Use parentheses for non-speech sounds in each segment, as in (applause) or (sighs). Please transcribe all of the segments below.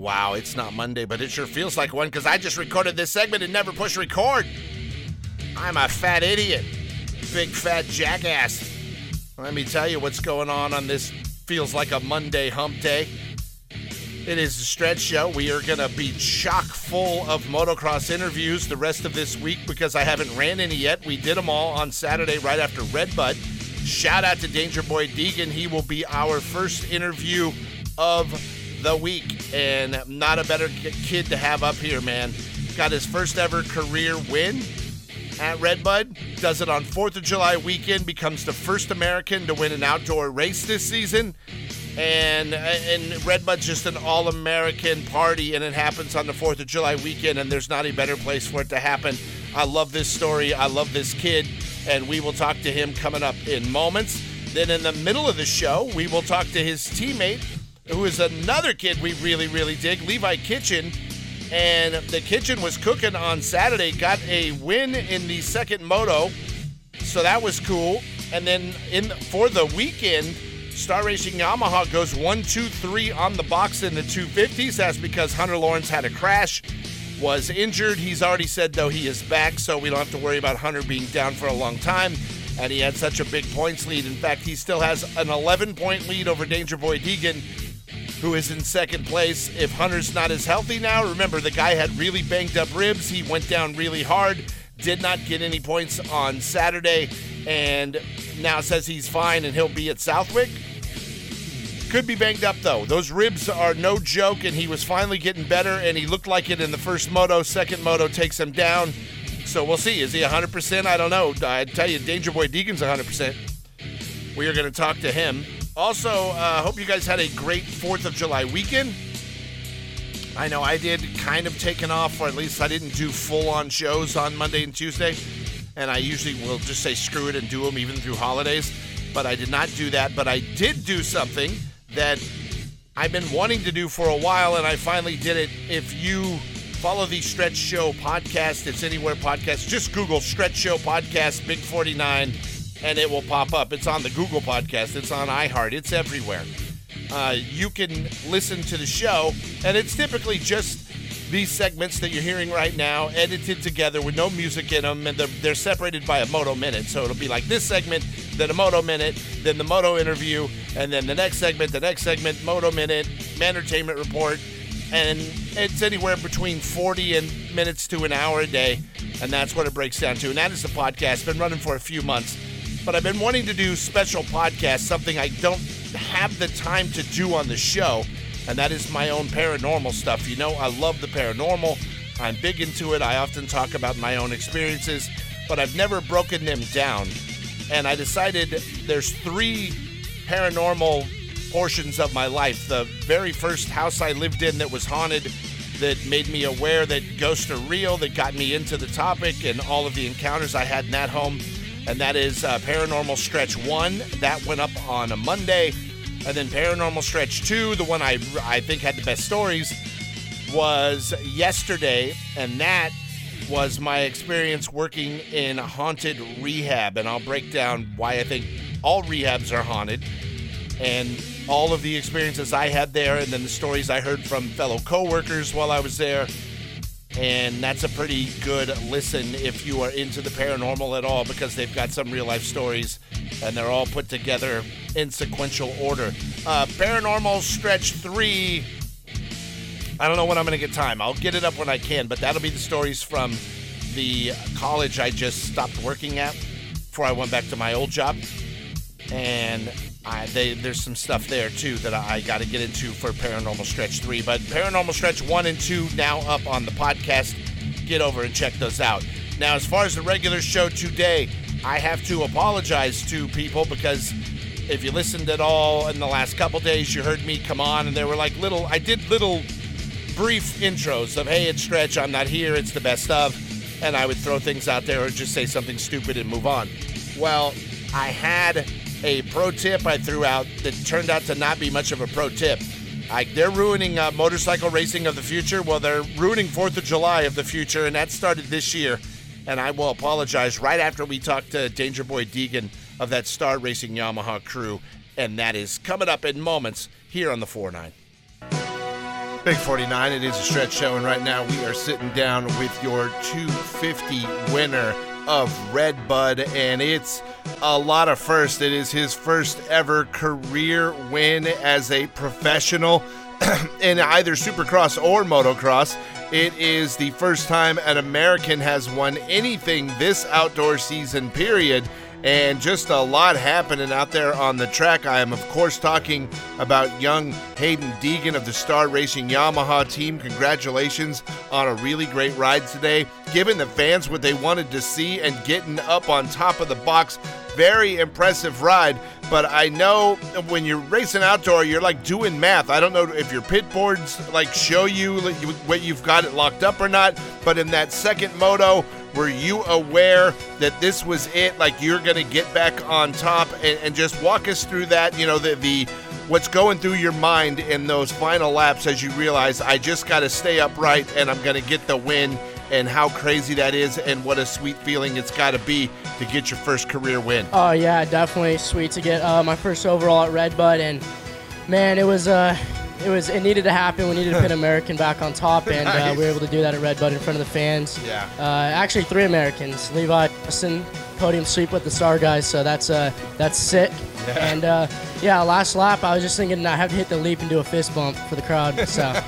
Wow, it's not Monday, but it sure feels like one because I just recorded this segment and never pushed record. I'm a fat idiot. Big fat jackass. Let me tell you what's going on on this feels like a Monday hump day. It is a stretch show. We are going to be chock full of motocross interviews the rest of this week because I haven't ran any yet. We did them all on Saturday right after Redbud. Shout out to Danger Boy Deegan. He will be our first interview of the week. And not a better kid to have up here, man. Got his first ever career win at Redbud. Does it on 4th of July weekend. Becomes the first American to win an outdoor race this season. And uh, and Redbud's just an all-American party, and it happens on the 4th of July weekend, and there's not a better place for it to happen. I love this story. I love this kid, and we will talk to him coming up in moments. Then in the middle of the show, we will talk to his teammate who is another kid we really, really dig, Levi Kitchen. And the Kitchen was cooking on Saturday, got a win in the second moto. So that was cool. And then in for the weekend, Star Racing Yamaha goes one, two, three on the box in the 250s. That's because Hunter Lawrence had a crash, was injured. He's already said, though, he is back, so we don't have to worry about Hunter being down for a long time. And he had such a big points lead. In fact, he still has an 11 point lead over Danger Boy Deegan who is in second place. If Hunter's not as healthy now, remember the guy had really banged up ribs. He went down really hard, did not get any points on Saturday, and now says he's fine and he'll be at Southwick. Could be banged up though. Those ribs are no joke, and he was finally getting better, and he looked like it in the first moto. Second moto takes him down. So we'll see. Is he 100%? I don't know. I tell you, Danger Boy Deegan's 100%. We are going to talk to him. Also, uh, hope you guys had a great 4th of July weekend. I know I did kind of taken off, or at least I didn't do full on shows on Monday and Tuesday. And I usually will just say screw it and do them even through holidays. But I did not do that. But I did do something that I've been wanting to do for a while, and I finally did it. If you follow the Stretch Show podcast, it's anywhere podcast, just Google Stretch Show podcast, Big 49 and it will pop up. It's on the Google Podcast, it's on iHeart, it's everywhere. Uh, you can listen to the show, and it's typically just these segments that you're hearing right now, edited together with no music in them, and they're, they're separated by a Moto Minute. So it'll be like this segment, then a Moto Minute, then the Moto interview, and then the next segment, the next segment, Moto Minute, Entertainment Report, and it's anywhere between 40 and minutes to an hour a day, and that's what it breaks down to. And that is the podcast. Been running for a few months but I've been wanting to do special podcasts, something I don't have the time to do on the show, and that is my own paranormal stuff. You know, I love the paranormal. I'm big into it. I often talk about my own experiences, but I've never broken them down. And I decided there's three paranormal portions of my life. The very first house I lived in that was haunted that made me aware that ghosts are real, that got me into the topic and all of the encounters I had in that home and that is uh, Paranormal Stretch 1. That went up on a Monday. And then Paranormal Stretch 2, the one I, I think had the best stories, was yesterday. And that was my experience working in a haunted rehab. And I'll break down why I think all rehabs are haunted and all of the experiences I had there, and then the stories I heard from fellow coworkers while I was there and that's a pretty good listen if you are into the paranormal at all because they've got some real life stories and they're all put together in sequential order. Uh, paranormal Stretch 3. I don't know when I'm going to get time. I'll get it up when I can, but that'll be the stories from the college I just stopped working at before I went back to my old job. And I, they, there's some stuff there too that I, got to get into for Paranormal Stretch 3. But Paranormal Stretch 1 and 2 now up on the podcast. Get over and check those out. Now, as far as the regular show today, I have to apologize to people because if you listened at all in the last couple days, you heard me come on and there were like little, I did little brief intros of, hey, it's Stretch, I'm not here, it's the best of. And I would throw things out there or just say something stupid and move on. Well, I had a pro tip I threw out that turned out to not be much of a pro tip. I, they're ruining uh, motorcycle racing of the future. Well, they're ruining Fourth of July of the future, and that started this year. And I will apologize right after we talk to Danger Boy Deegan of that Star Racing Yamaha crew, and that is coming up in moments here on the 4 9. Big 49, it is a stretch show, and right now we are sitting down with your 250 winner of Red Bud, and it's a lot of first. It is his first ever career win as a professional (clears throat) in either supercross or motocross. It is the first time an American has won anything this outdoor season, period and just a lot happening out there on the track. I am, of course, talking about young Haiden Deegan of the Star Racing Yamaha team. Congratulations on a really great ride today, giving the fans what they wanted to see and getting up on top of the box. Very impressive ride, but I know when you're racing outdoor, you're like doing math. I don't know if your pit boards like show you what you've got it locked up or not, but in that second moto, were you aware that this was it? Like you're going to get back on top and, and, just walk us through that, you know, the, the what's going through your mind in those final laps as you realize I just got to stay upright and I'm going to get the win and how crazy that is and what a sweet feeling it's got to be to get your first career win. Oh yeah, definitely sweet to get uh, my first overall at Redbud and man, it was uh it was it needed to happen. We needed to put (laughs) American back on top, and nice. uh, we were able to do that at Redbud in front of the fans. Yeah. Uh, actually, three Americans: Levi, Justin, podium sweep with the Star guys. So that's uh that's sick. Yeah. And uh, yeah, last lap, I was just thinking I have to hit the leap and do a fist bump for the crowd. So. (laughs)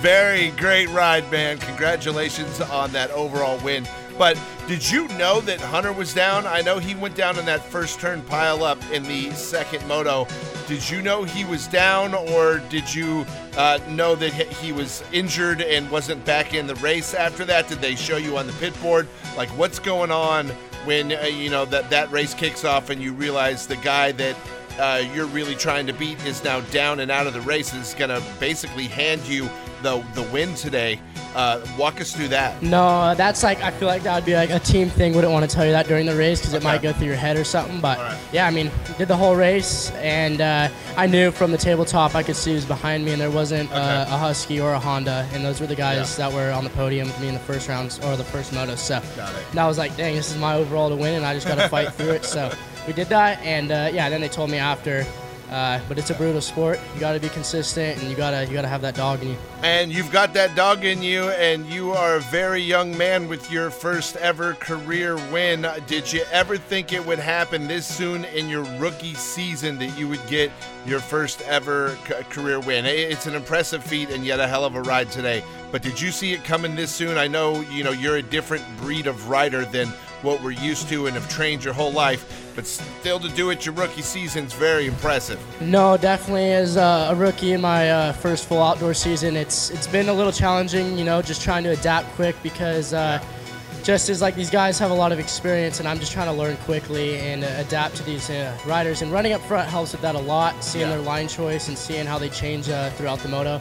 Very great ride, man. Congratulations on that overall win. But did you know that Hunter was down? I know he went down in that first turn pile up in the second moto. Did you know he was down, or did you uh, know that he was injured and wasn't back in the race after that? Did they show you on the pit board? Like, what's going on when uh, you know that that race kicks off and you realize the guy that uh, you're really trying to beat is now down and out of the race is going to basically hand you the the win today. Uh, walk us through that. No, that's like I feel like that would be like a team thing. Wouldn't want to tell you that during the race because okay. it might go through your head or something. But right. yeah, I mean, did the whole race, and uh, I knew from the tabletop I could see who's behind me, and there wasn't okay. uh, a Husky or a Honda, and those were the guys yeah. that were on the podium with me in the first rounds or the first moto. So and I was like, dang, this is my overall to win, and I just got to fight through it. So (laughs) we did that, and uh, yeah, then they told me after uh, but it's a brutal sport. You got to be consistent, and you gotta you gotta have that dog in you. And you've got that dog in you, and you are a very young man with your first ever career win. Did you ever think it would happen this soon in your rookie season that you would get your first ever career win? It's an impressive feat, and yet a hell of a ride today. But did you see it coming this soon? I know you know you're a different breed of rider than what we're used to and have trained your whole life. But still, to do it your rookie season is very impressive. No, definitely as uh, a rookie in my uh, first full outdoor season, it's it's been a little challenging. You know, just trying to adapt quick because. Uh, just as like these guys have a lot of experience and I'm just trying to learn quickly and uh, adapt to these uh, riders and running up front helps with that a lot seeing yeah. their line choice and seeing how they change uh, throughout the moto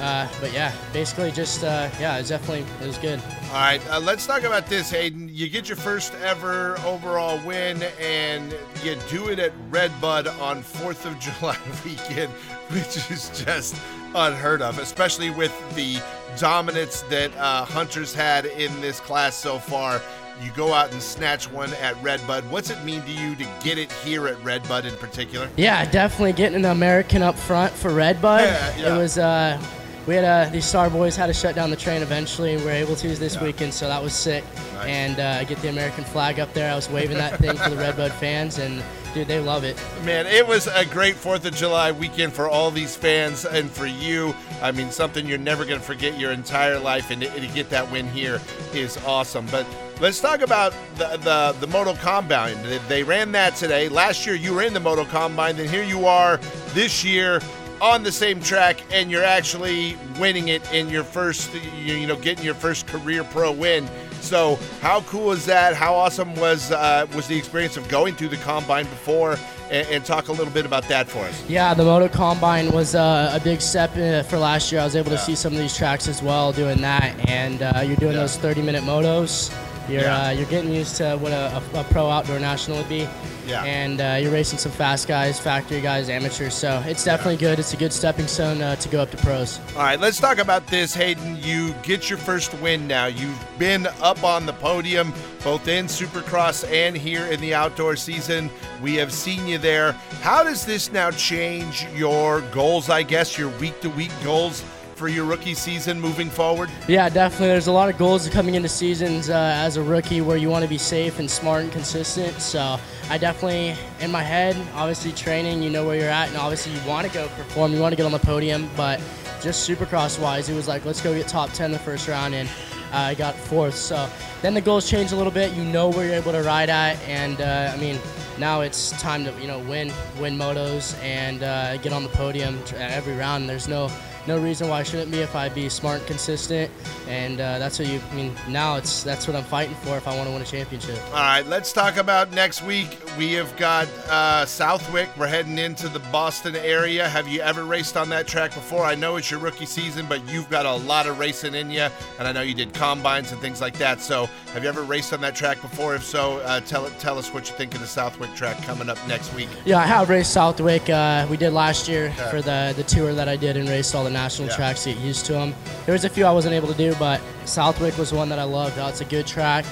uh, but yeah, basically just uh, yeah, it definitely it was good. All right, uh, let's talk about this, Haiden. You get your first ever overall win, and you do it at Redbud on Fourth of (laughs) July weekend, which is just unheard of, especially with the dominance that uh, Hunters had in this class so far. You go out and snatch one at Redbud. What's it mean to you to get it here at Redbud in particular? Yeah, definitely getting an American up front for Redbud. Yeah, yeah. It was uh, we had uh, these Star Boys had to shut down the train eventually, we were able to this yeah. weekend, so that was sick. Nice. And uh, get the American flag up there. I was waving that thing for the Redbud fans, and dude, they love it. Man, it was a great Fourth of July weekend for all these fans and for you. I mean, something you're never going to forget your entire life, and to, to get that win here is awesome. But Let's talk about the, the, the Moto Combine. They ran that today. Last year you were in the Moto Combine, and here you are this year on the same track and you're actually winning it in your first you know getting your first career pro win. So how cool is that? How awesome was uh, was the experience of going through the combine before? And, and talk a little bit about that for us. Yeah the moto combine was uh, a big step uh, for last year. I was able to yeah. see some of these tracks as well doing that. And uh, you're doing yeah. those 30 minute motos You're Yeah. uh, you're getting used to what a, a, a pro outdoor national would be. Yeah. And uh, you're racing some fast guys, factory guys, amateurs. So it's definitely good. It's a good stepping stone uh, to go up to pros. All right, let's talk about this, Haiden. You get your first win now. You've been up on the podium both in Supercross and here in the outdoor season. We have seen you there. How does this now change your goals, I guess, your week to week goals for your rookie season moving forward? Yeah, definitely. There's a lot of goals coming into seasons uh, as a rookie where you want to be safe and smart and consistent. So I definitely, in my head, obviously training, you know where you're at, and obviously you want to go perform, you want to get on the podium. But just supercross wise, it was like, let's go get top 10 the first round, and uh, I got fourth. So then the goals change a little bit. You know where you're able to ride at, and uh, I mean, now it's time to you know win win motos and uh, get on the podium every round. There's no no reason why I shouldn't be if I be smart and consistent, and uh, that's what you. I mean, now it's that's what I'm fighting for if I want to win a championship. All right, let's talk about next week. We have got uh, Southwick. We're heading into the Boston area. Have you ever raced on that track before? I know it's your rookie season, but you've got a lot of racing in you, and I know you did combines and things like that. So, have you ever raced on that track before? If so, uh, tell tell us what you think of the Southwick track coming up next week. Yeah, I have raced Southwick. Uh, we did last year Okay. for the the tour that I did and raced all the national Yeah. tracks get used to them. There was a few I wasn't able to do, but Southwick was one that I loved. Oh, it's a good track,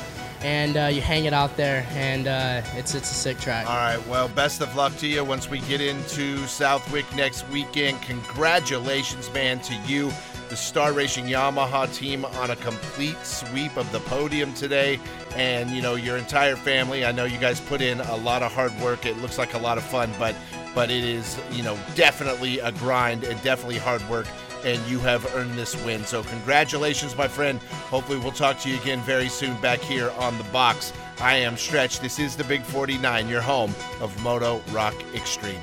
and uh, you hang it out there, and uh, it's it's a sick track. All right. Well, best of luck to you once we get into Southwick next weekend. Congratulations, man, to you, the Star Racing Yamaha team, on a complete sweep of the podium today. And, you know, your entire family. I know you guys put in a lot of hard work. It looks like a lot of fun, but but it is, you know, definitely a grind and definitely hard work. And you have earned this win. So, congratulations, my friend. Hopefully, we'll talk to you again very soon back here on the box. I am Stretch. This is the Big 49, your home of Moto Rock Extreme.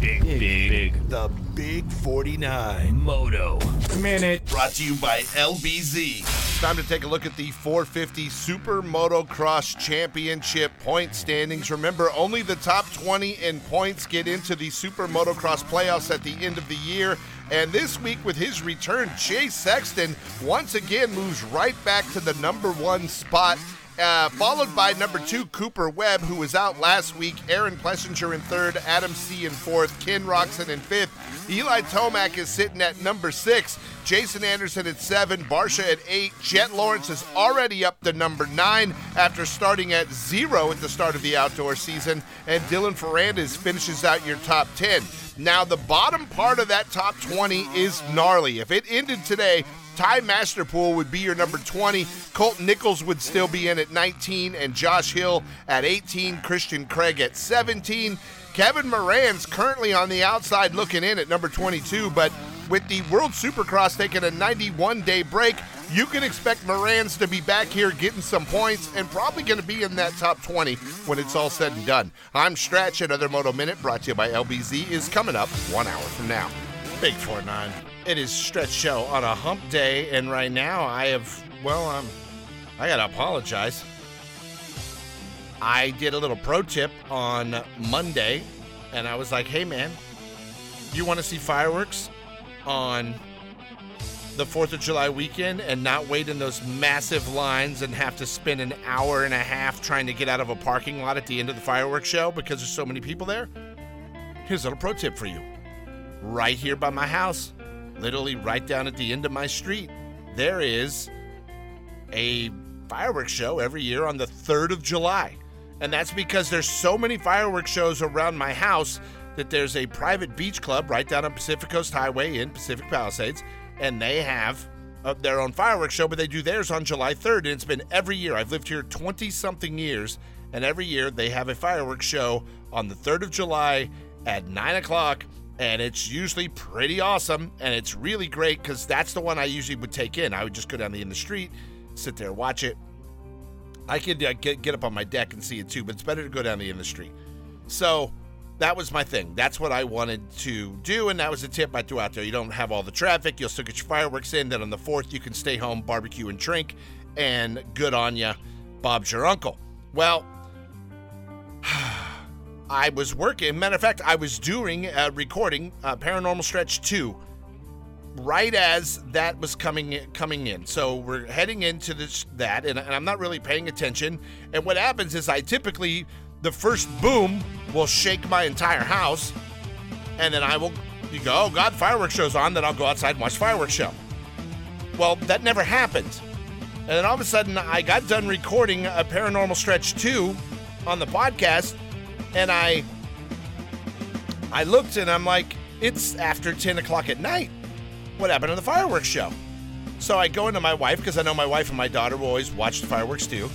Big, big, big The Big 49. moto. Minute. Brought to you by LBZ. It's time to take a look at the 450 Super Motocross Championship point standings. Remember, only the top 20 in points get into the Super Motocross playoffs at the end of the year. And this week, with his return, Chase Sexton once again moves right back to the number one spot. Uh, followed by number two, Cooper Webb, who was out last week. Aaron Plessinger in third, Adam C in fourth, Ken Roczen in fifth. Eli Tomac is sitting at number six, Jason Anderson at seven, Barcia at eight. Jett Lawrence is already up to number nine after starting at zero at the start of the outdoor season. And Dylan Ferrandis finishes out your top 10. Now, the bottom part of that top 20 is gnarly. If it ended today, Ty Masterpool would be your number 20. Colton Nichols would still be in at 19, and Josh Hill at 18. Christian Craig at 17. Kevin Moranz currently on the outside looking in at number 22, but with the World Supercross taking a 91 day break, you can expect Moranz to be back here getting some points and probably going to be in that top 20 when it's all said and done. I'm Stretch. Another Moto Minute brought to you by LBZ is coming up one hour from now. Big 49. It is Stretch Show on a hump day, and right now I have, well, um, I gotta apologize. I did a little pro tip on Monday, and I was like, hey man, you wanna see fireworks on the 4th of July weekend and not wait in those massive lines and have to spend an hour and a half trying to get out of a parking lot at the end of the fireworks show because there's so many people there? Here's a little pro tip for you right here by my house, literally right down at the end of my street, there is a fireworks show every year on the 3rd of July. And that's because there's so many fireworks shows around my house that there's a private beach club right down on Pacific Coast Highway in Pacific Palisades, and they have uh, their own fireworks show, but they do theirs on July 3rd, and it's been every year. I've lived here 20 something years, and every year they have a fireworks show on the 3rd of July at 9 o'clock and it's usually pretty awesome and it's really great because that's the one i usually would take in. I would just go down the end the street sit there watch it. I could uh, get, get up on my deck and see it too but it's better to go down the end of the street. So that was my thing. That's what i wanted to do and that was a tip i threw out there. You don't have all the traffic. You'll still get your fireworks in. Then on the fourth you can stay home barbecue and drink and good on you bob's your uncle. Well (sighs) I was working. Matter of fact, I was doing uh, recording uh, Paranormal Stretch 2 right as that was coming in, coming in. So we're heading into this that, and, and I'm not really paying attention. And what happens is I typically the first boom will shake my entire house, and then I will you go, oh God, fireworks show's on. Then I'll go outside and watch fireworks show. Well, that never happened. And then all of a sudden, I got done recording a Paranormal Stretch 2 on the podcast, and I I looked and I'm like, it's after 10 o'clock at night. What happened to the fireworks show? So I go into my wife because I know my wife and my daughter will always watch the fireworks too.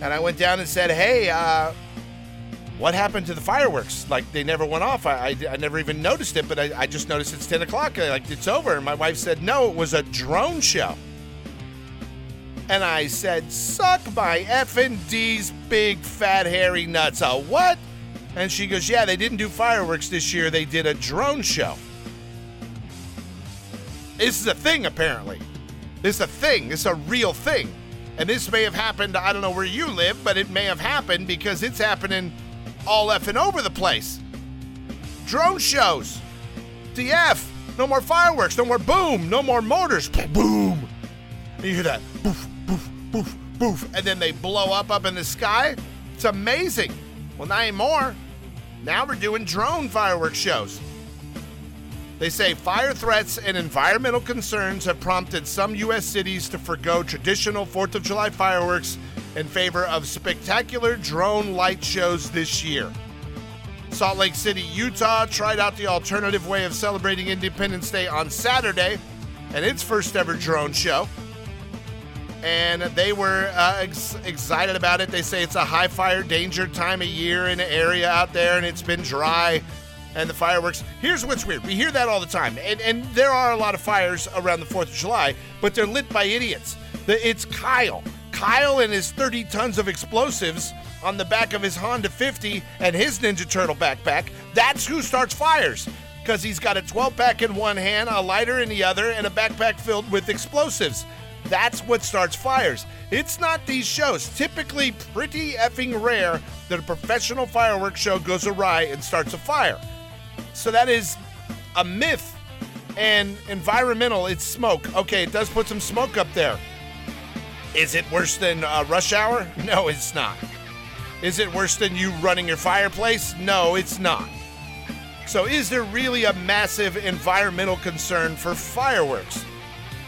And I went down and said, hey, uh, what happened to the fireworks? Like they never went off. I, I, I never even noticed it, but I, I, just noticed it's 10 o'clock. Like it's over. And my wife said, no, it was a drone show. And I said, suck my F and D's big fat hairy nuts. A what? And she goes, yeah, they didn't do fireworks this year. They did a drone show. This is a thing, apparently. This is a thing. This is a real thing. And this may have happened, I don't know where you live, but it may have happened because it's happening all effing over the place. Drone shows. DF. No more fireworks. No more boom. No more motors. Boom. And you hear that. Boof, boof, boof, boof. And then they blow up up in the sky. It's amazing. Well, not anymore. Now we're doing drone fireworks shows. They say fire threats and environmental concerns have prompted some U.S. cities to forego traditional 4th of July fireworks in favor of spectacular drone light shows this year. Salt Lake City, Utah tried out the alternative way of celebrating Independence Day on Saturday and its first ever drone show. And they were uh, ex- excited about it. They say it's a high fire danger time of year in the area out there, and it's been dry and the fireworks. Here's what's weird. We hear that all the time. And, and there are a lot of fires around the 4th of July, but they're lit by idiots. The, it's Kyle. Kyle and his 30 tons of explosives on the back of his Honda 50 and his Ninja Turtle backpack. That's who starts fires. Because he's got a 12 pack in one hand, a lighter in the other, and a backpack filled with explosives. That's what starts fires. It's not these shows. Typically, pretty effing rare that a professional fireworks show goes awry and starts a fire. So that is a myth. And environmental, it's smoke. Okay, it does put some smoke up there. Is it worse than uh, rush hour? (laughs) No, it's not. Is it worse than you running your fireplace? No, it's not. So, is there really a massive environmental concern for fireworks?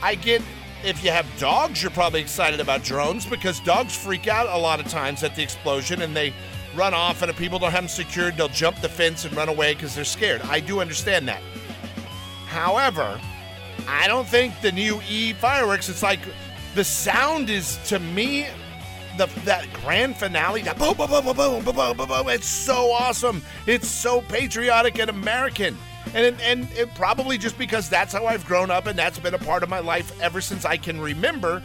I get if you have dogs, you're probably excited about drones because dogs freak out a lot of times at the explosion and they run off, and if people don't have them secured, they'll jump the fence and run away because they're scared. I do understand that. However, I don't think the new E fireworks, it's like the sound is to me the that grand finale, that boom, boom, boom, boom, boom, boom, boom, boom, boom. It's so awesome. It's so patriotic and American. And, and it probably just because that's how I've grown up and that's been a part of my life ever since I can remember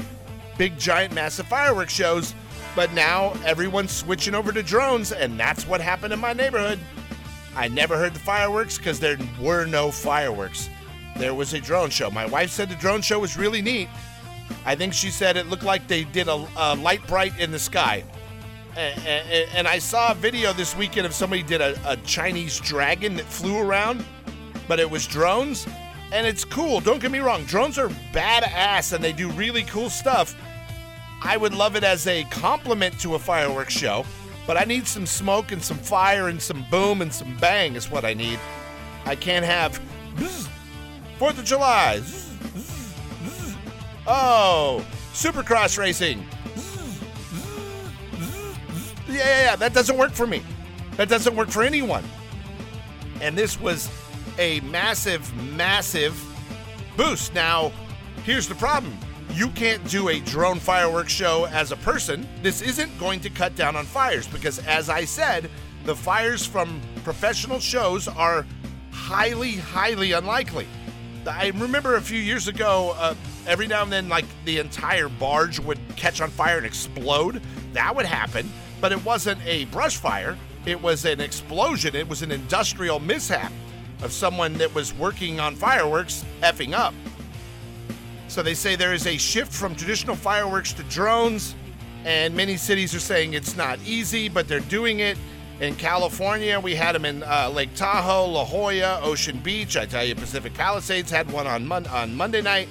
big, giant, massive fireworks shows. But now everyone's switching over to drones, and that's what happened in my neighborhood. I never heard the fireworks because there were no fireworks. There was a drone show. My wife said the drone show was really neat. I think she said it looked like they did a, a Lite-Brite in the sky. And, and, and, I saw a video this weekend of somebody did a, a Chinese dragon that flew around, but it was drones. And it's cool. Don't get me wrong. Drones are badass and they do really cool stuff. I would love it as a complement to a fireworks show, but I need some smoke and some fire and some boom and some bang is what I need. I can't have Fourth of July. Oh, Supercross racing. Yeah, yeah, yeah. That doesn't work for me. That doesn't work for anyone. And this was a massive, massive boost. Now, here's the problem you can't do a drone fireworks show as a person. This isn't going to cut down on fires because, as I said, the fires from professional shows are highly, highly unlikely. I remember a few years ago, uh, every now and then, like the entire barge would catch on fire and explode. That would happen, but it wasn't a brush fire, it was an explosion. It was an industrial mishap of someone that was working on fireworks effing up. So they say there is a shift from traditional fireworks to drones, and many cities are saying it's not easy, but they're doing it. In California, we had them in uh, Lake Tahoe, La Jolla, Ocean Beach. I tell you, Pacific Palisades had one on Mon- on Monday night,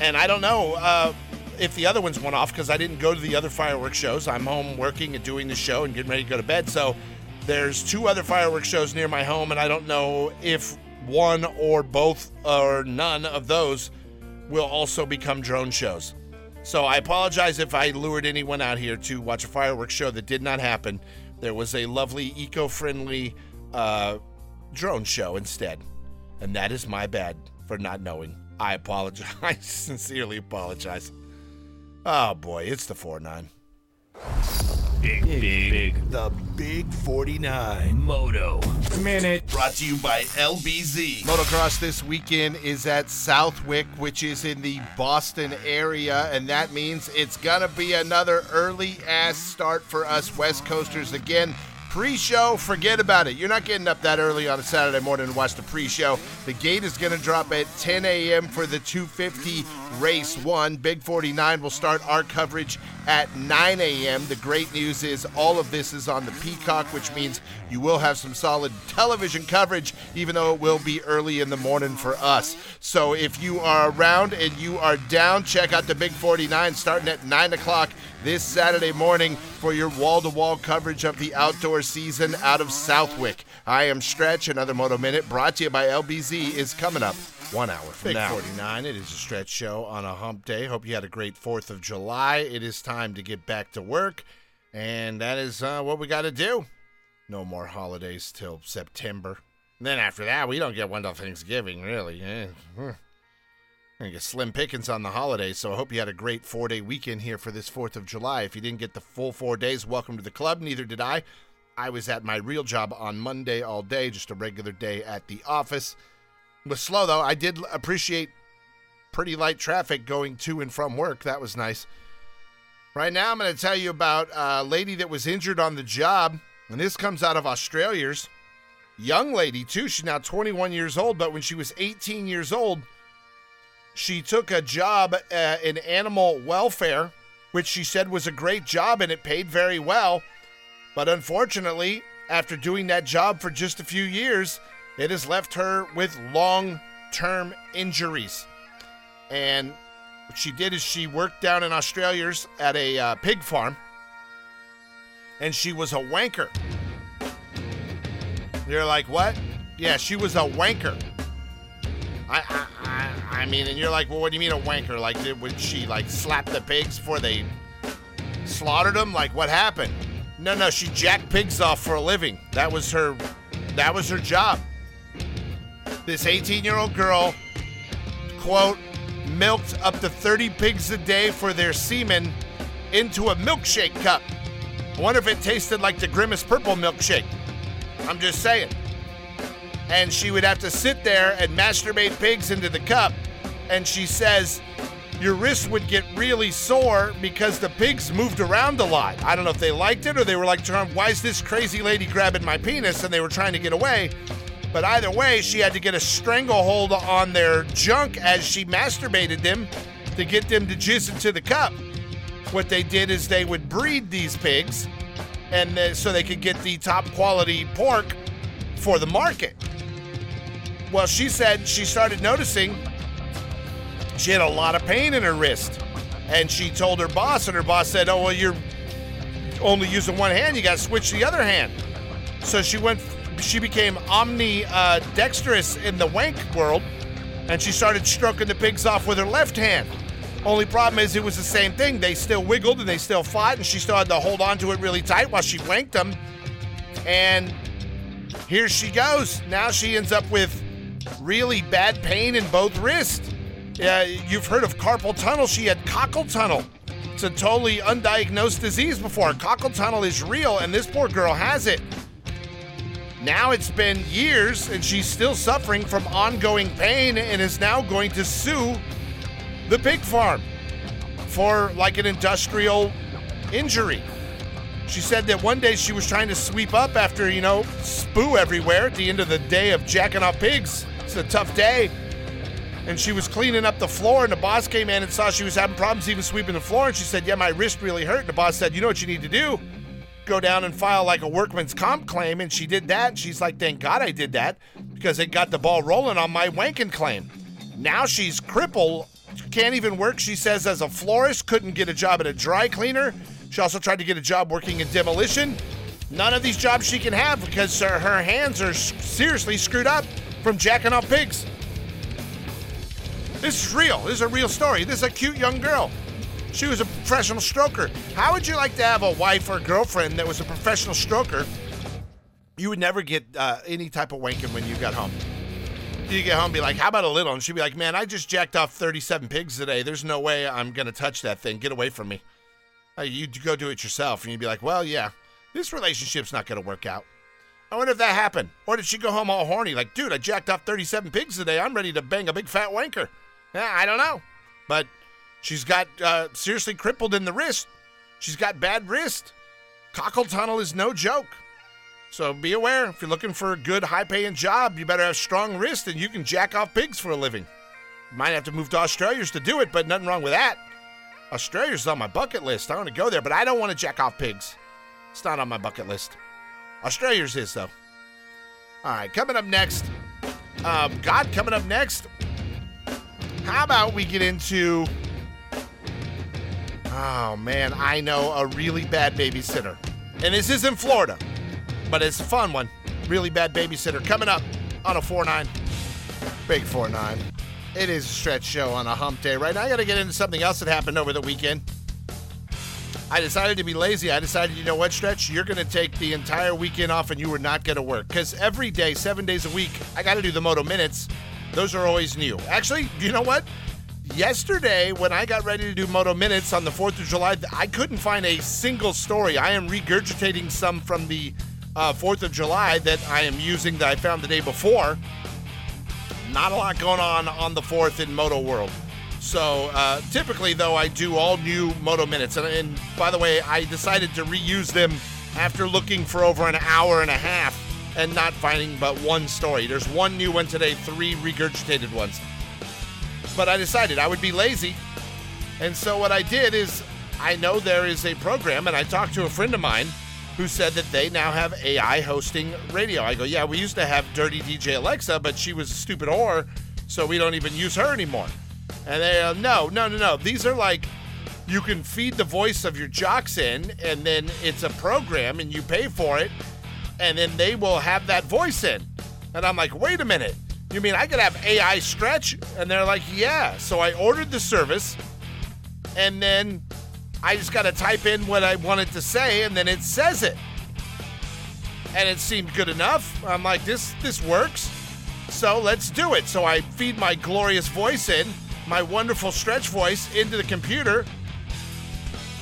and I don't know uh, if the other ones went off because I didn't go to the other fireworks shows. I'm home working and doing the show and getting ready to go to bed. So there's two other fireworks shows near my home, and I don't know if one or both or none of those will also become drone shows. So I apologize if I lured anyone out here to watch a fireworks show that did not happen. There was a lovely eco-friendly uh, drone show instead, and that is my bad for not knowing. I apologize. I (laughs) sincerely apologize. Oh boy, it's the 4 9. Big, big, big. The Big 49. Moto. Minute. Brought to you by LBZ. Motocross this weekend is at Southwick, which is in the Boston area, and that means it's gonna be another early ass start for us West Coasters again. Pre-show, forget about it. You're not getting up that early on a Saturday morning to watch the pre-show. The gate is going to drop at 10 a.m. for the 250 race one. Big 49 will start our coverage at 9 a.m. The great news is all of this is on the Peacock, which means you will have some solid television coverage, even though it will be early in the morning for us. So if you are around and you are down, check out the Big 49 starting at 9 o'clock this Saturday morning for your wall to wall coverage of the outdoor season out of Southwick. I am Stretch. Another Moto Minute brought to you by LBZ is coming up one hour from Big now. 49. It is a Stretch show on a hump day. Hope you had a great 4th of July. It is time to get back to work, and that is uh, what we got to do. No more holidays till September. And then after that, we don't get one till Thanksgiving, really. Eh, huh. I get slim pickings on the holidays, so I hope you had a great four day weekend here for this 4th of July. If you didn't get the full four days, welcome to the club. Neither did I. I was at my real job on Monday all day, just a regular day at the office. Was slow, though. I did appreciate pretty light traffic going to and from work. That was nice. Right now, I'm going to tell you about a lady that was injured on the job, and this comes out of Australia's. Young lady, too. She's now 21 years old, but when she was 18 years old, she took a job uh, in animal welfare, which she said was a great job and it paid very well. But unfortunately, after doing that job for just a few years, it has left her with long term injuries. And what she did is she worked down in Australia's at a uh, pig farm, and she was a wanker. You're like, what? Yeah, she was a wanker. I, I, I, I mean, and you're like, well, what do you mean a wanker? Like, did, would she like slap the pigs before they slaughtered them? Like, what happened? No, no, she jacked pigs off for a living. That was her, that was her job. This 18-year-old girl, quote, milked up to 30 pigs a day for their semen into a milkshake cup. I wonder if it tasted like the Grimace Purple milkshake. I'm just saying and she would have to sit there and masturbate pigs into the cup. And she says, Your wrist would get really sore because the pigs moved around a lot. I don't know if they liked it or they were like, Why is this crazy lady grabbing my penis? And they were trying to get away. But either way, she had to get a stranglehold on their junk as she masturbated them to get them to jizz into the cup. What they did is they would breed these pigs and uh, so they could get the top quality pork for the market. Well, she said she started noticing she had a lot of pain in her wrist. And she told her boss, and her boss said, Oh, well, you're only using one hand. You got to switch the other hand. So she went, she became omni-dexterous uh, in the wank world, and she started stroking the pigs off with her left hand. Only problem is it was the same thing. They still wiggled and they still fought, and she still had to hold on to it really tight while she wanked them. And here she goes. Now she ends up with really bad pain in both wrists. Yeah, you've heard of carpal tunnel. She had cockle tunnel. It's a totally undiagnosed disease before. Cockle tunnel is real, and this poor girl has it. Now it's been years, and she's still suffering from ongoing pain and is now going to sue the pig farm for like an industrial injury. She said that one day she was trying to sweep up after, you know, spoo everywhere at the end of the day of jacking off pigs. It's a tough day. And she was cleaning up the floor, and the boss came in and saw she was having problems even sweeping the floor. And she said, Yeah, my wrist really hurt. And the boss said, You know what you need to do? Go down and file like a workman's comp claim, and she did that. And she's like, thank God I did that because it got the ball rolling on my wanking claim. Now she's crippled, can't even work, she says, as a florist, couldn't get a job at a dry cleaner. She also tried to get a job working in demolition. None of these jobs she can have because her, her hands are seriously screwed up from jacking off pigs. This is real. This is a real story. This is a cute young girl. She was a professional stroker. How would you like to have a wife or girlfriend that was a professional stroker? You would never get uh, any type of wanking when you got home. You get home and be like, how about a little? And she'd be like, man, I just jacked off 37 pigs today. There's no way I'm to touch that thing. Get away from me. Uh, you'd go do it yourself. And you'd be like, well, yeah, this relationship's not to work out. I wonder if that happened. Or did she go home all horny? Like, dude, I jacked off 37 pigs today. I'm ready to bang a big fat wanker. Yeah, I don't know. But she's got uh, seriously crippled in the wrist. She's got bad wrist. Cockle tunnel is no joke. So be aware if you're looking for a good, high paying job, you better have strong wrist and you can jack off pigs for a living. Might have to move to Australia's to do it, but nothing wrong with that. Australia's on my bucket list. I want to go there, but I don't want to jack off pigs. It's not on my bucket list. Australia's is, though. All right, coming up next. Um, God, coming up next. How about we get into. Oh, man, I know a really bad babysitter. And this is in Florida, but it's a fun one. Really bad babysitter coming up on a 4 9. Big 4 9. It is a stretch show on a hump day. Right now, I got to get into something else that happened over the weekend. I decided to be lazy. I decided, you know what, Stretch? You're going to take the entire weekend off and you were not going to work. Because every day, seven days a week, I got to do the Moto Minutes. Those are always new. Actually, you know what? Yesterday, when I got ready to do Moto Minutes on the 4th of July, I couldn't find a single story. I am regurgitating some from the uh, 4th of July that I am using that I found the day before. Not a lot going on on the 4th in Moto World. So uh, typically, though, I do all new Moto Minutes. And, and by the way, I decided to reuse them after looking for over an hour and a half and not finding but one story. There's one new one today, three regurgitated ones. But I decided I would be lazy. And so what I did is I know there is a program, and I talked to a friend of mine who said that they now have AI hosting radio. I go, yeah, we used to have Dirty DJ Alexa, but she was a stupid whore, so we don't even use her anymore. And they uh, no, no, no, no. These are like you can feed the voice of your jocks in, and then it's a program, and you pay for it, and then they will have that voice in. And I'm like, wait a minute. You mean I could have AI stretch? And they're like, yeah. So I ordered the service, and then I just got to type in what I wanted to say, and then it says it. And it seemed good enough. I'm like, this this works. So let's do it. So I feed my glorious voice in, my wonderful stretch voice into the computer.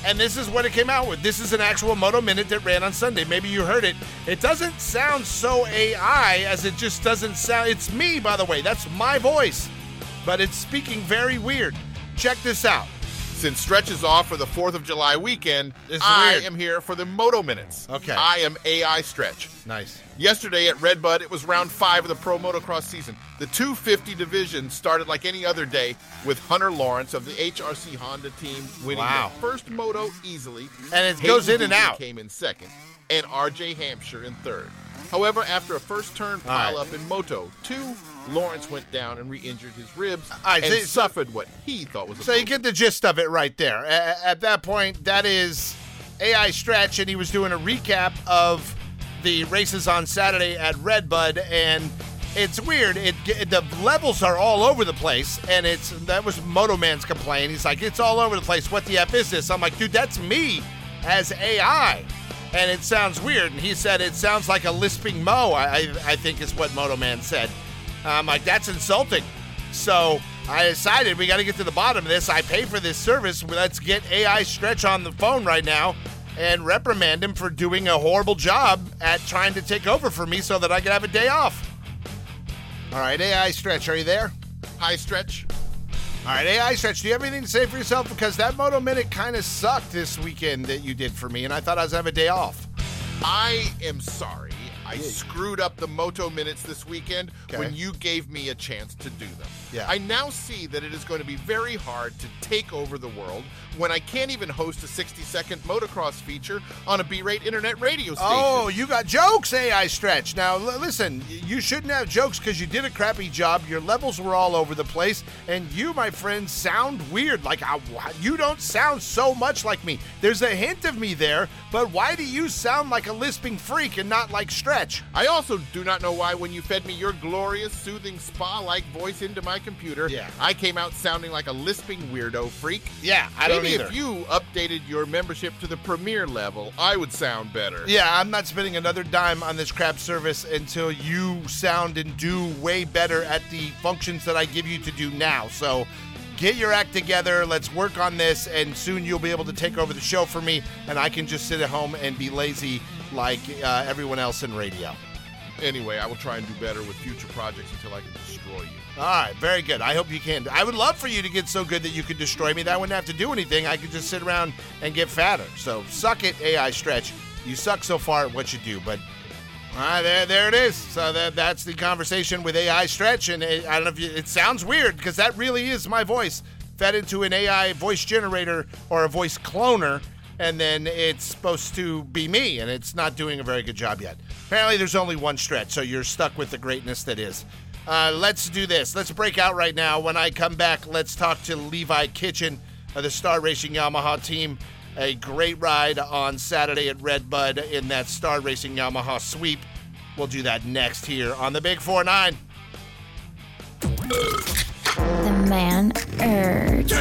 And this is what it came out with. This is an actual Moto Minute that ran on Sunday. Maybe you heard it. It doesn't sound so AI as it just doesn't sound. It's me, by the way. That's my voice. But it's speaking very weird. Check this out. Since Stretch is off for the 4th of July weekend, It's I weird. am here for the Moto Minutes. Okay. I am AI Stretch. Nice. Yesterday at Redbud, it was round five of the Pro Motocross season. The 250 division started like any other day with Hunter Lawrence of the HRC Honda team winning Wow. the first moto easily. And it goes in and out. Came in second, and RJ Hampshire in third. However, after a first turn right. pileup in Moto 2, Lawrence went down and re-injured his ribs right, and so- suffered what he thought was a So you get the gist of it right there. A- At that point, that is AI Stretch, and he was doing a recap of the races on Saturday at Redbud, and it's weird. It the levels are all over the place, and it's that was Moto Man's complaint. He's like, it's all over the place. What the f is this? I'm like, dude, that's me as AI. And it sounds weird. And he said it sounds like a lisping Mo. I, I, I think is what Moto Man said. I'm like, that's insulting. So I decided we got to get to the bottom of this. I pay for this service. Let's get AI Stretch on the phone right now and reprimand him for doing a horrible job at trying to take over for me so that I could have a day off. All right, AI Stretch, are you there? Hi, Stretch. All right, AI Stretch, do you have anything to say for yourself? Because that Moto Minute kind of sucked this weekend that you did for me, and I thought I was going to have a day off. I am sorry. I screwed up the Moto minutes this weekend Okay. when you gave me a chance to do them. Yeah. I now see that it is going to be very hard to take over the world when I can't even host a 60 second motocross feature on a B rate internet radio station. Oh, you got jokes, eh, AI Stretch. Now, l- listen, you shouldn't have jokes because you did a crappy job. Your levels were all over the place, and you, my friend, sound weird. Like, I, you don't sound so much like me. There's a hint of me there, but why do you sound like a lisping freak and not like Stretch? I also do not know why, when you fed me your glorious, soothing, spa like voice into my computer, Yeah. I came out sounding like a lisping weirdo freak. Yeah, I don't Maybe either. if you updated your membership to the premier level, I would sound better. Yeah, I'm not spending another dime on this crap service until you sound and do way better at the functions that I give you to do now. So get your act together. Let's work on this, and soon you'll be able to take over the show for me, and I can just sit at home and be lazy like uh, everyone else in radio. Anyway, I will try and do better with future projects until I can destroy you. All right, very good. I hope you can. I would love for you to get so good that you could destroy me. That I wouldn't have to do anything. I could just sit around and get fatter. So suck it, AI Stretch. You suck so far at what you do, but Ah, there, there it is. So that that's the conversation with AI Stretch, and it, I don't know if you, it sounds weird because that really is my voice fed into an AI voice generator or a voice cloner, and then it's supposed to be me, and it's not doing a very good job yet. Apparently, there's only one Stretch, so you're stuck with the greatness that is. Uh, let's do this. Let's break out right now. When I come back, let's talk to Levi Kitchen of the Star Racing Yamaha team. A great ride on Saturday at Redbud in that Star Racing Yamaha sweep. We'll do that next here on the Big 4 9. The man urge.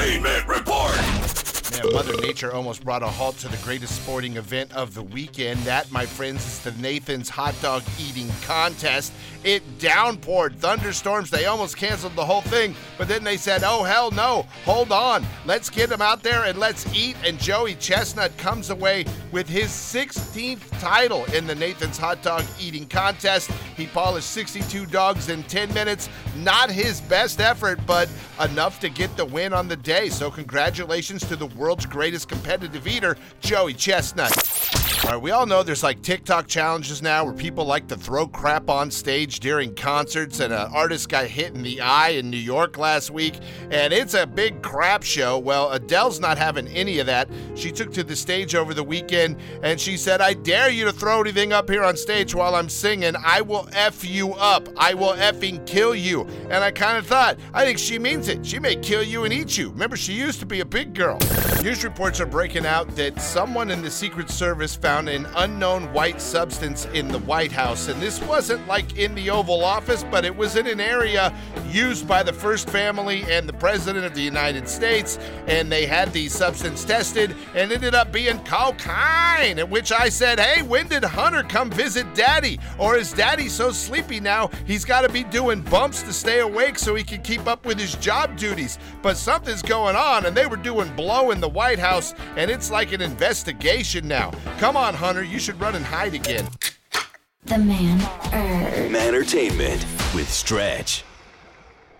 Man, Mother Nature almost brought a halt to the greatest sporting event of the weekend. That, my friends, is the Nathan's Hot Dog Eating Contest. It downpoured thunderstorms. They almost canceled the whole thing, but then they said, oh, hell no, hold on. Let's get them out there and let's eat. And Joey Chestnut comes away with his 16th title in the Nathan's Hot Dog Eating Contest. He polished 62 dogs in 10 minutes. Not his best effort, but enough to get the win on the day. So, congratulations to the world's greatest competitive eater, Joey Chestnut. All right, we all know there's like TikTok challenges now where people like to throw crap on stage during concerts, and an artist got hit in the eye in New York last week, and it's a big crap show. Well, Adele's not having any of that. She took to the stage over the weekend and she said, I dare you to throw anything up here on stage while I'm singing. I will F you up. I will effing kill you. And I kind of thought, I think she means it. She may kill you and eat you. Remember, she used to be a big girl. News reports are breaking out that someone in the Secret Service found an unknown white substance in the White House. And this wasn't like in the Oval Office, but it was in an area used by the First Family and the President of the United States. And they had the substance tested and ended up being cocaine. At which I said, Hey, when did Hunter come visit Daddy? Or is Daddy so sleepy now he's got to be doing bumps to stay awake so he can keep up with his job duties? But something's going on, and they were doing blow in the White House, and it's like an investigation now. Come on, Hunter, you should run and hide again. The man urge. Entertainment with Stretch.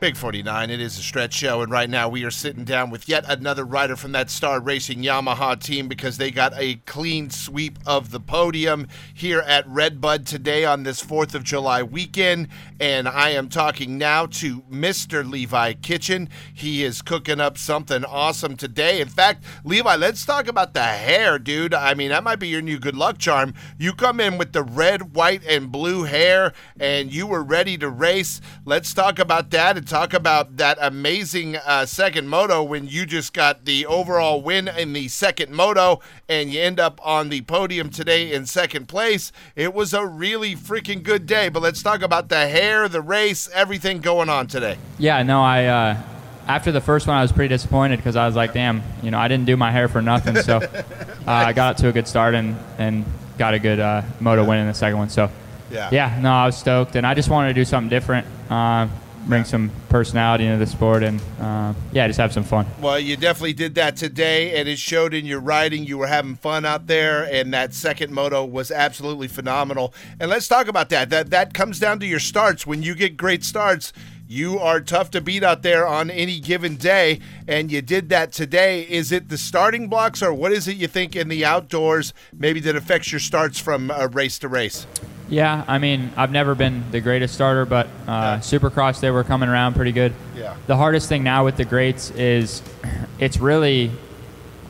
Big 49, it is a stretch show, and right now we are sitting down with yet another rider from that Star Racing Yamaha team because they got a clean sweep of the podium here at Redbud today on this 4th of July weekend. And I am talking now to Mr. Levi Kitchen. He is cooking up something awesome today. In fact, Levi, let's talk about the hair, dude. I mean, that might be your new good luck charm. You come in with the red, white, and blue hair, and you were ready to race. Let's talk about that and talk about that amazing uh, second moto when you just got the overall win in the second moto and you end up on the podium today in second place. It was a really freaking good day, but let's talk about the hair, the race, everything going on today. Yeah, no, I uh, after the first one, I was pretty disappointed because I was like, damn, you know, I didn't do my hair for nothing. So (laughs) uh, I got to a good start and and got a good uh, moto win in the second one. So Yeah. yeah, no, I was stoked, and I just wanted to do something different, uh, bring some personality into the sport, and uh, yeah, just have some fun. Well, you definitely did that today, and it showed in your riding. You were having fun out there, and that second moto was absolutely phenomenal. And let's talk about that. That that comes down to your starts. When you get great starts, you are tough to beat out there on any given day, and you did that today. Is it the starting blocks, or what is it you think in the outdoors maybe that affects your starts from uh, race to race? Yeah, I mean, I've never been the greatest starter, but uh, Supercross they were coming around pretty good. Yeah. The hardest thing now with the grates is it's really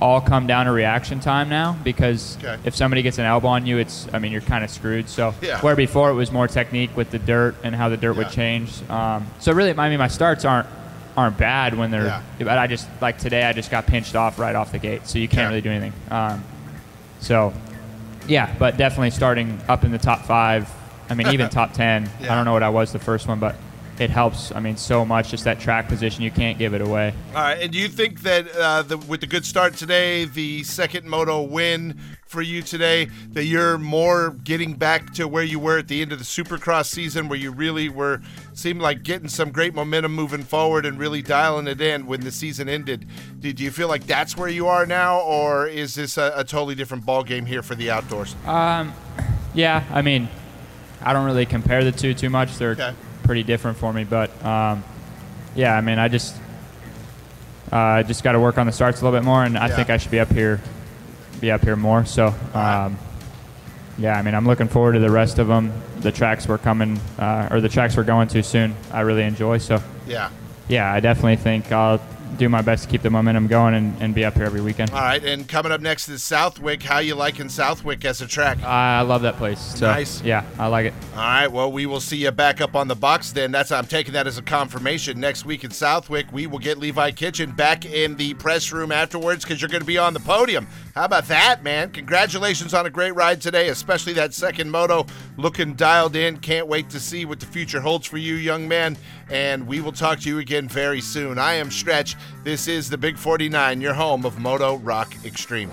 all come down to reaction time now because Okay. if somebody gets an elbow on you, it's I mean you're kind of screwed. So (laughs) Yeah. where before it was more technique with the dirt and how the dirt would change. Um, so really, I mean, my starts aren't aren't bad when they're. Yeah. But I just like today, I just got pinched off right off the gate, so you can't Yeah. really do anything. Um, so yeah, but definitely starting up in the top five. I mean, even (laughs) top ten. Yeah. I don't know what I was the first one, but it helps. I mean, so much. Just that track position, you can't give it away. All right, and do you think that uh, the, with the good start today, the second moto win for you today, that you're more getting back to where you were at the end of the Supercross season, where you really were seemed like getting some great momentum moving forward and really dialing it in when the season ended? Did you feel like that's where you are now, or is this a, a totally different ball game here for the outdoors? Um, yeah, I mean, I don't really compare the two too much. They're Okay. Pretty different for me, but um, yeah, I mean, I just uh, I just got to work on the starts a little bit more, and I Yeah. think I should be up here, be up here more. So. Um, yeah, I mean, I'm looking forward to the rest of them. The tracks we're coming, uh, or the tracks we're going to soon. I really enjoy. So, Yeah. yeah, I definitely think I'll do my best to keep the momentum going and, and be up here every weekend. All right, and coming up next is Southwick. How you liking Southwick as a track? I love that place. So, Nice. Yeah, I like it. All right. Well, we will see you back up on the box then. That's I'm taking that as a confirmation. Next week in Southwick, we will get Levi Kitchen back in the press room afterwards because you're going to be on the podium. How about that, man? Congratulations on a great ride today, especially that second moto. Looking dialed in. Can't wait to see what the future holds for you, young man. And we will talk to you again very soon. I am Stretch. This is the Big 49, your home of Moto Rock Extreme.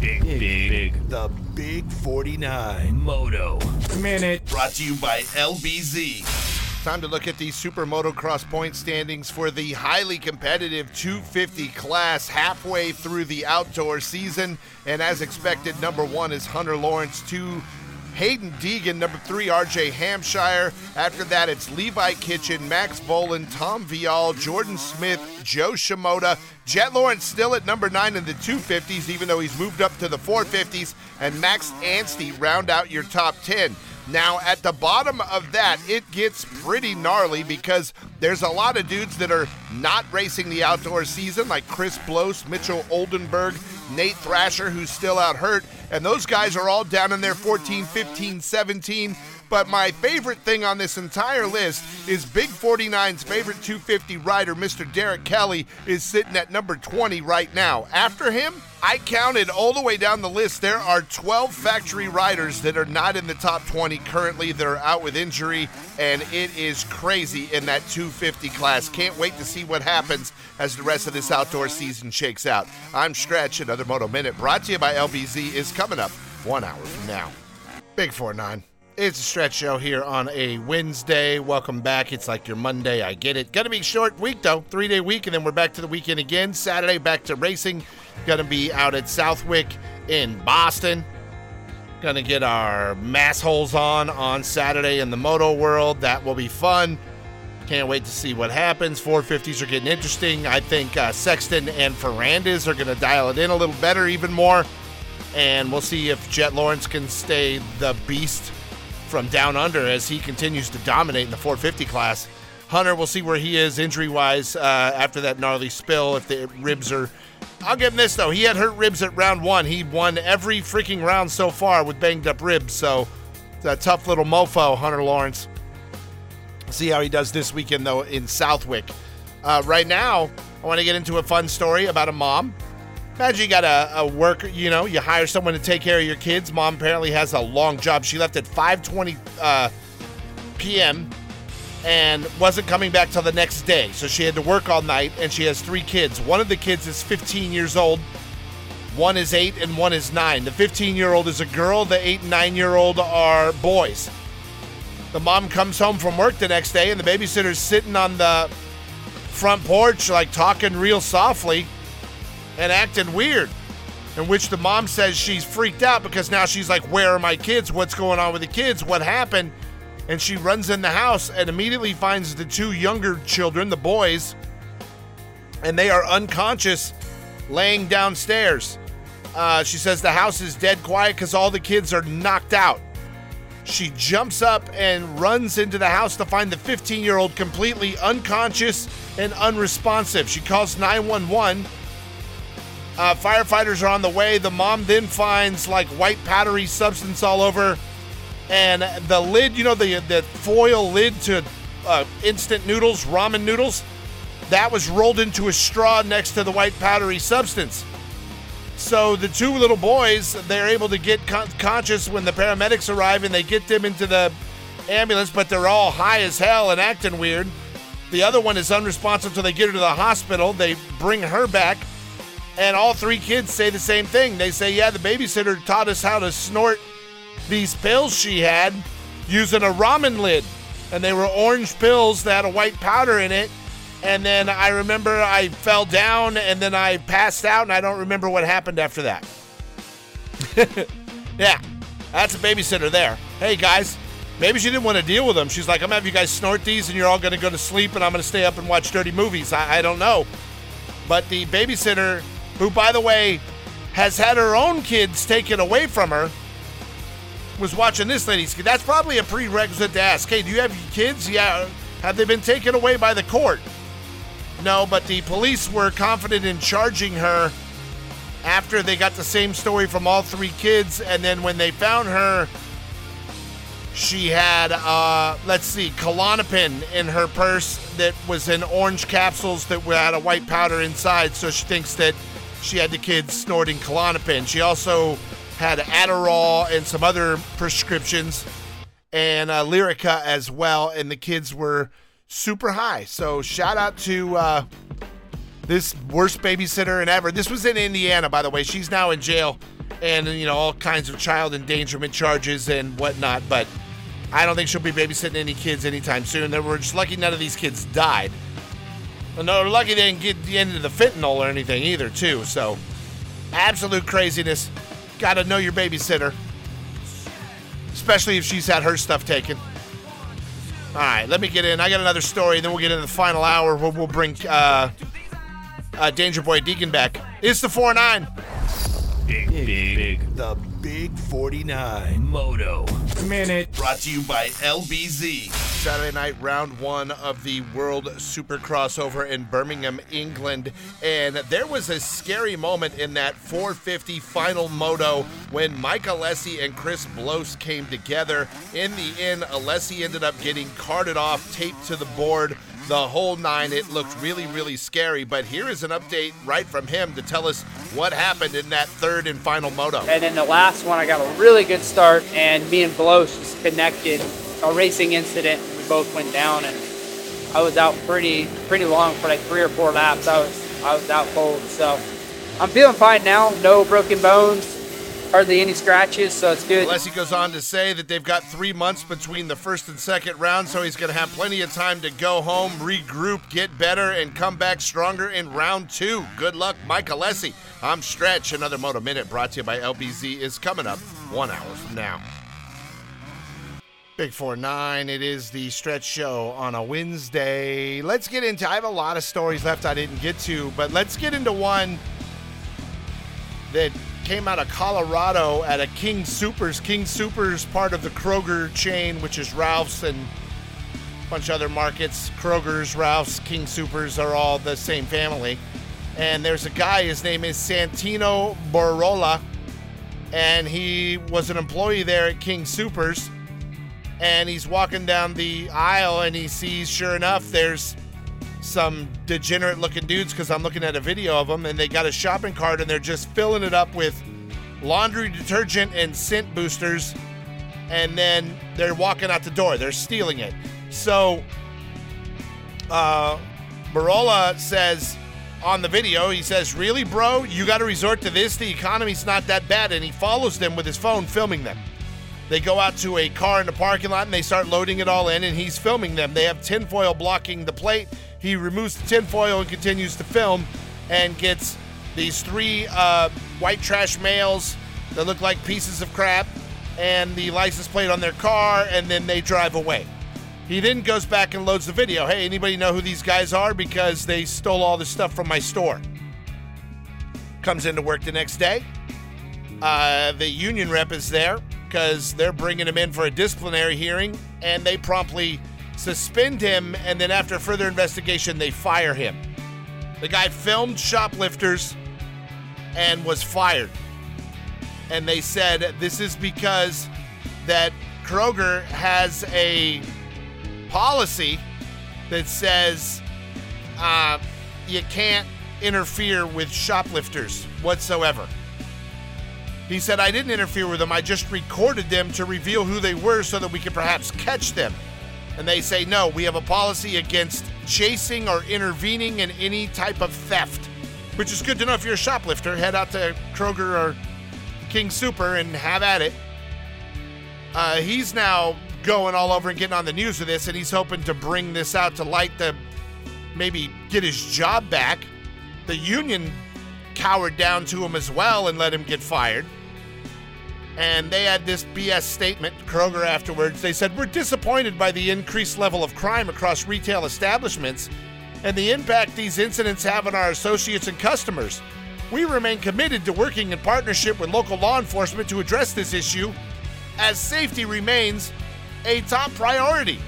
Big, big, The Big 49. Moto. Minute. Brought to you by LBZ. Time to look at the Super Motocross point standings for the highly competitive 250 class halfway through the outdoor season. And as expected, number one is Hunter Lawrence, two Haiden Deegan, number three, RJ Hampshire. After that, it's Levi Kitchen, Max Vohland, Tom Vialle, Jordan Smith, Joe Shimoda. Jett Lawrence still at number nine in the 250s, even though he's moved up to the 450s. And Max Anstey round out your top 10. Now, at the bottom of that, it gets pretty gnarly because there's a lot of dudes that are not racing the outdoor season, like Chris Blose, Mitchell Oldenburg, Nate Thrasher, who's still out hurt, and those guys are all down in their 14, 15, 17. But my favorite thing on this entire list is Big 49's favorite 250 rider, Mr. Derek Kelley, is sitting at number 20 right now. After him, I counted all the way down the list. There are 12 factory riders that are not in the top 20 currently that are out with injury, and it is crazy in that 250 class. Can't wait to see what happens as the rest of this outdoor season shakes out. I'm Stretch. Another Moto Minute brought to you by LBZ is coming up one hour from now. Big 4 9. It's a stretch show here on a Wednesday. Welcome back. It's like your Monday. I get it. Gonna be short week though, three day week, and then we're back to the weekend again. Saturday back to racing. Gonna be out at Southwick in Boston. Gonna get our mass holes on on Saturday in the moto world. That will be fun. Can't wait to see what happens. 450s are getting interesting. I think uh, Sexton and Ferrandis are to dial it in a little better, even more. And we'll see if Jett Lawrence can stay the beast from down under as he continues to dominate in the 450 class. Hunter, we'll see where he is injury wise uh, after that gnarly spill. If the ribs are. I'll give him this, though. He had hurt ribs at round one. He won every freaking round so far with banged up ribs. So, that tough little mofo, Hunter Lawrence. See how he does this weekend, though, in Southwick. Uh, right now, I want to get into a fun story about a mom. Imagine you got a, a work, you know, you hire someone to take care of your kids. Mom apparently has a long job. She left at 5:20 uh, p.m. and wasn't coming back till the next day. So she had to work all night, and she has three kids. One of the kids is 15 years old. One is eight, and one is nine. The 15-year-old is a girl. The eight and nine-year-old are boys. The mom comes home from work the next day, and the babysitter's sitting on the front porch, like talking real softly and acting weird. In which the mom says she's freaked out because now she's like, Where are my kids? What's going on with the kids? What happened? And she runs in the house and immediately finds the two younger children, the boys, and they are unconscious laying downstairs. Uh, she says the house is dead quiet because all the kids are knocked out. She jumps up and runs into the house to find the 15 year old completely unconscious and unresponsive. She calls 911. Uh, firefighters are on the way. The mom then finds like white powdery substance all over, and the lid, you know, the the foil lid to uh, instant noodles, ramen noodles, that was rolled into a straw next to the white powdery substance. So the two little boys, they're able to get con- conscious when the paramedics arrive and they get them into the ambulance, but they're all high as hell and acting weird. The other one is unresponsive until they get her to the hospital. They bring her back, and all three kids say the same thing. They say, Yeah, the babysitter taught us how to snort these pills she had using a ramen lid. And they were orange pills that had a white powder in it and then I remember I fell down and then I passed out and I don't remember what happened after that. (laughs) yeah, that's a babysitter there. Hey guys, maybe she didn't want to deal with them. She's like, I'm gonna have you guys snort these and you're all gonna go to sleep and I'm gonna stay up and watch dirty movies. I, I don't know. But the babysitter, who by the way has had her own kids taken away from her, was watching this lady's kid. That's probably a prerequisite to ask. Hey, do you have kids? Yeah. Have they been taken away by the court? No, but the police were confident in charging her after they got the same story from all three kids. And then when they found her, she had, uh, let's see, Klonopin in her purse that was in orange capsules that had a white powder inside. So she thinks that she had the kids snorting Klonopin. She also had Adderall and some other prescriptions and uh, Lyrica as well. And the kids were super high. So shout out to uh, this worst babysitter and ever. This was in Indiana, by the way. She's now in jail, and you know all kinds of child endangerment charges and whatnot. But I don't think she'll be babysitting any kids anytime soon. They were just lucky none of these kids died. No, lucky they didn't get into the fentanyl or anything either, too. So absolute craziness. Got to know your babysitter, especially if she's had her stuff taken. All right, let me get in. I got another story, then we'll get into the final hour where we'll bring uh, uh, Danger Boy Deegan back. It's the 4 9. Big, big, big. The Big 49 Moto Minute. Brought to you by LBZ. Saturday night, round one of the World Supercross over in Birmingham, England. And there was a scary moment in that 450 final moto when Mike Alessi and Chris Blose came together. In the end, Alessi ended up getting carted off, taped to the board the whole nine. It looked really, really scary. But here is an update right from him to tell us what happened in that third and final moto. And in the last one, I got a really good start, and me and Blose just connected. A racing incident, we both went down, and I was out pretty pretty long for like three or four laps. I was I was out cold, so I'm feeling fine now. No broken bones hardly any scratches, so it's good. Alessi goes on to say that they've got three months between the first and second round, so he's going to have plenty of time to go home, regroup, get better, and come back stronger in round two. Good luck, Mike Alessi. I'm Stretch. Another Moto Minute brought to you by LBZ is coming up one hour from now. Big 4 9, it is the Stretch Show on a Wednesday. Let's get into, I have a lot of stories left I didn't get to, but let's get into one that came out of Colorado at a King Soopers. King Soopers, part of the Kroger chain, which is Ralph's and a bunch of other markets. Kroger's, Ralph's, King Soopers are all the same family. And there's a guy, his name is Santino Barola, and he was an employee there at King Soopers. And he's walking down the aisle and he sees, sure enough, there's some degenerate looking dudes because I'm looking at a video of them and they got a shopping cart and they're just filling it up with laundry detergent and scent boosters and then they're walking out the door. They're stealing it. So uh Barola says on the video, he says, Really, bro? You got to resort to this? The economy's not that bad. And he follows them with his phone, filming them. They go out to a car in the parking lot and they start loading it all in, and he's filming them. They have tinfoil blocking the plate. He removes the tinfoil and continues to film and gets these three uh, white trash males that look like pieces of crap and the license plate on their car, and then they drive away. He then goes back and loads the video. Hey, anybody know who these guys are? Because they stole all the stuff from my store. Comes into work the next day. Uh, the union rep is there because they're bringing him in for a disciplinary hearing, and they promptly suspend him, and then after further investigation, they fire him. The guy filmed shoplifters and was fired. And they said this is because that Kroger has a policy that says uh, you can't interfere with shoplifters whatsoever. He said, I didn't interfere with them. I just recorded them to reveal who they were so that we could perhaps catch them. And they say, no, we have a policy against chasing or intervening in any type of theft, which is good to know if you're a shoplifter. Head out to Kroger or King Sooper and have at it. Uh, he's now going all over and getting on the news with this, and he's hoping to bring this out to light to maybe get his job back. The union cowered down to him as well and let him get fired. And they had this BS statement, Kroger afterwards. They said, We're disappointed by the increased level of crime across retail establishments and the impact these incidents have on our associates and customers. We remain committed to working in partnership with local law enforcement to address this issue, as safety remains a top priority.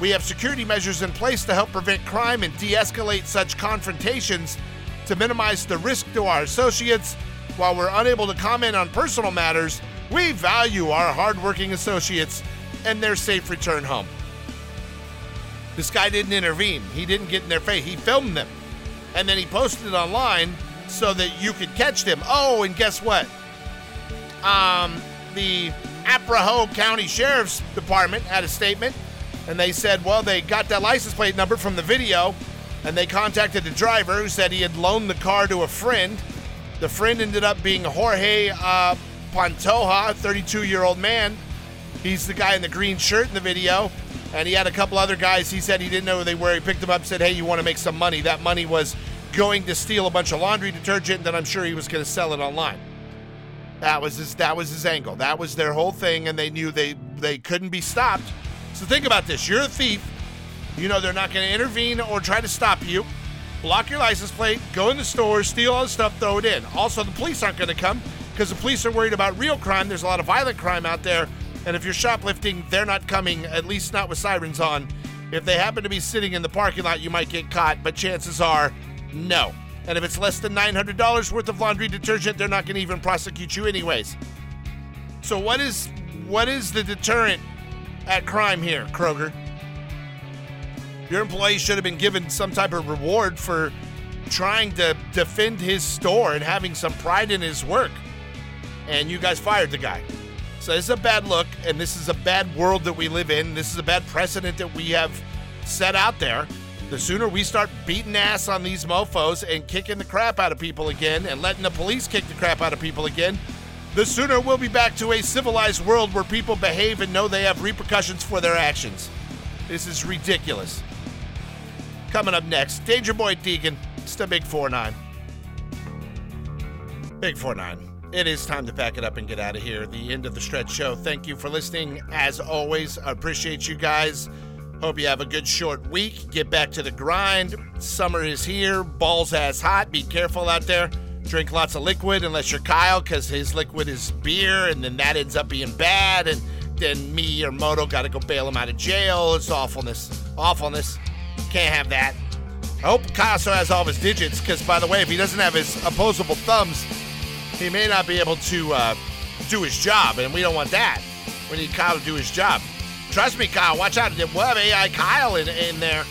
We have security measures in place to help prevent crime and de escalate such confrontations to minimize the risk to our associates. While we're unable to comment on personal matters, we value our hardworking associates and their safe return home. This guy didn't intervene. He didn't get in their face. He filmed them. And then he posted it online so that you could catch them. Oh, and guess what? Um, the Arapahoe County Sheriff's Department had a statement and they said, well, they got that license plate number from the video and they contacted the driver who said he had loaned the car to a friend. The friend ended up being Jorge uh, Pantoja, 32 year old man. He's the guy in the green shirt in the video. And he had a couple other guys. He said he didn't know who they were. He picked them up, said, Hey, you want to make some money? That money was going to steal a bunch of laundry detergent, and then I'm sure he was going to sell it online. That was his that was his angle. That was their whole thing, and they knew they they couldn't be stopped. So think about this. You're a thief. You know they're not going to intervene or try to stop you. Block your license plate, go in the store, steal all the stuff, throw it in. Also, the police aren't going to come because the police are worried about real crime. There's a lot of violent crime out there. And if you're shoplifting, they're not coming, at least not with sirens on. If they happen to be sitting in the parking lot, you might get caught, but chances are no. And if it's less than $900 worth of laundry detergent, they're not going to even prosecute you anyways. So what is what is the deterrent at crime here, Kroger? Your employee should have been given some type of reward for trying to defend his store and having some pride in his work. And you guys fired the guy. So this is a bad look, and this is a bad world that we live in. This is a bad precedent that we have set out there. The sooner we start beating ass on these mofos and kicking the crap out of people again and letting the police kick the crap out of people again, the sooner we'll be back to a civilized world where people behave and know they have repercussions for their actions. This is ridiculous. Coming up next, Danger Boy Deegan. It's the Big 4 9. Big 4 9. It is time to pack it up and get out of here. The end of the stretch show. Thank you for listening. As always, I appreciate you guys. Hope you have a good short week. Get back to the grind. Summer is here. Balls ass hot. Be careful out there. Drink lots of liquid unless you're Kyle, because his liquid is beer, and then that ends up being bad. And then me or Moto got to go bail him out of jail. It's awfulness. Awfulness. Can't have that. I hope Kyle still has all his digits, because by the way, if he doesn't have his opposable thumbs, he may not be able to uh, do his job, and we don't want that. We need Kyle to do his job. Trust me, Kyle. Watch out. We'll have AI Kyle in, in there.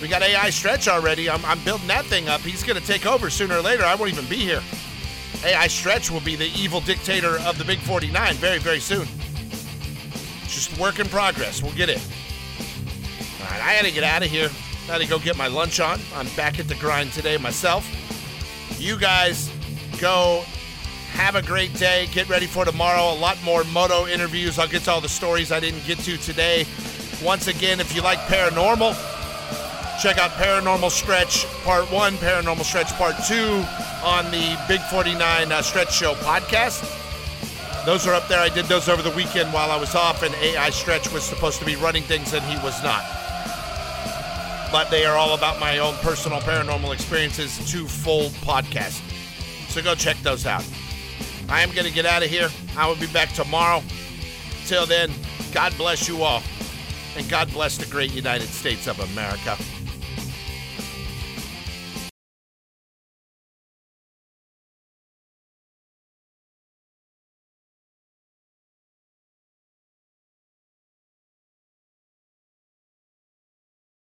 We got AI Stretch already. I'm, I'm building that thing up. He's going to take over sooner or later. I won't even be here. AI Stretch will be the evil dictator of the Big 49 very, very soon. Just work in progress. We'll get it. All right, I got to get out of here. I got to go get my lunch on. I'm back at the grind today myself. You guys go have a great day. Get ready for tomorrow. A lot more moto interviews. I'll get to all the stories I didn't get to today. Once again, if you like paranormal, check out Paranormal Stretch Part 1, Paranormal Stretch Part 2 on the Big 49 uh, Stretch Show podcast. Those are up there. I did those over the weekend while I was off, and AI Stretch was supposed to be running things, and he was not. But they are all about my own personal paranormal experiences, two full podcasts. So go check those out. I am going to get out of here. I will be back tomorrow. Till then, God bless you all. And God bless the great United States of America.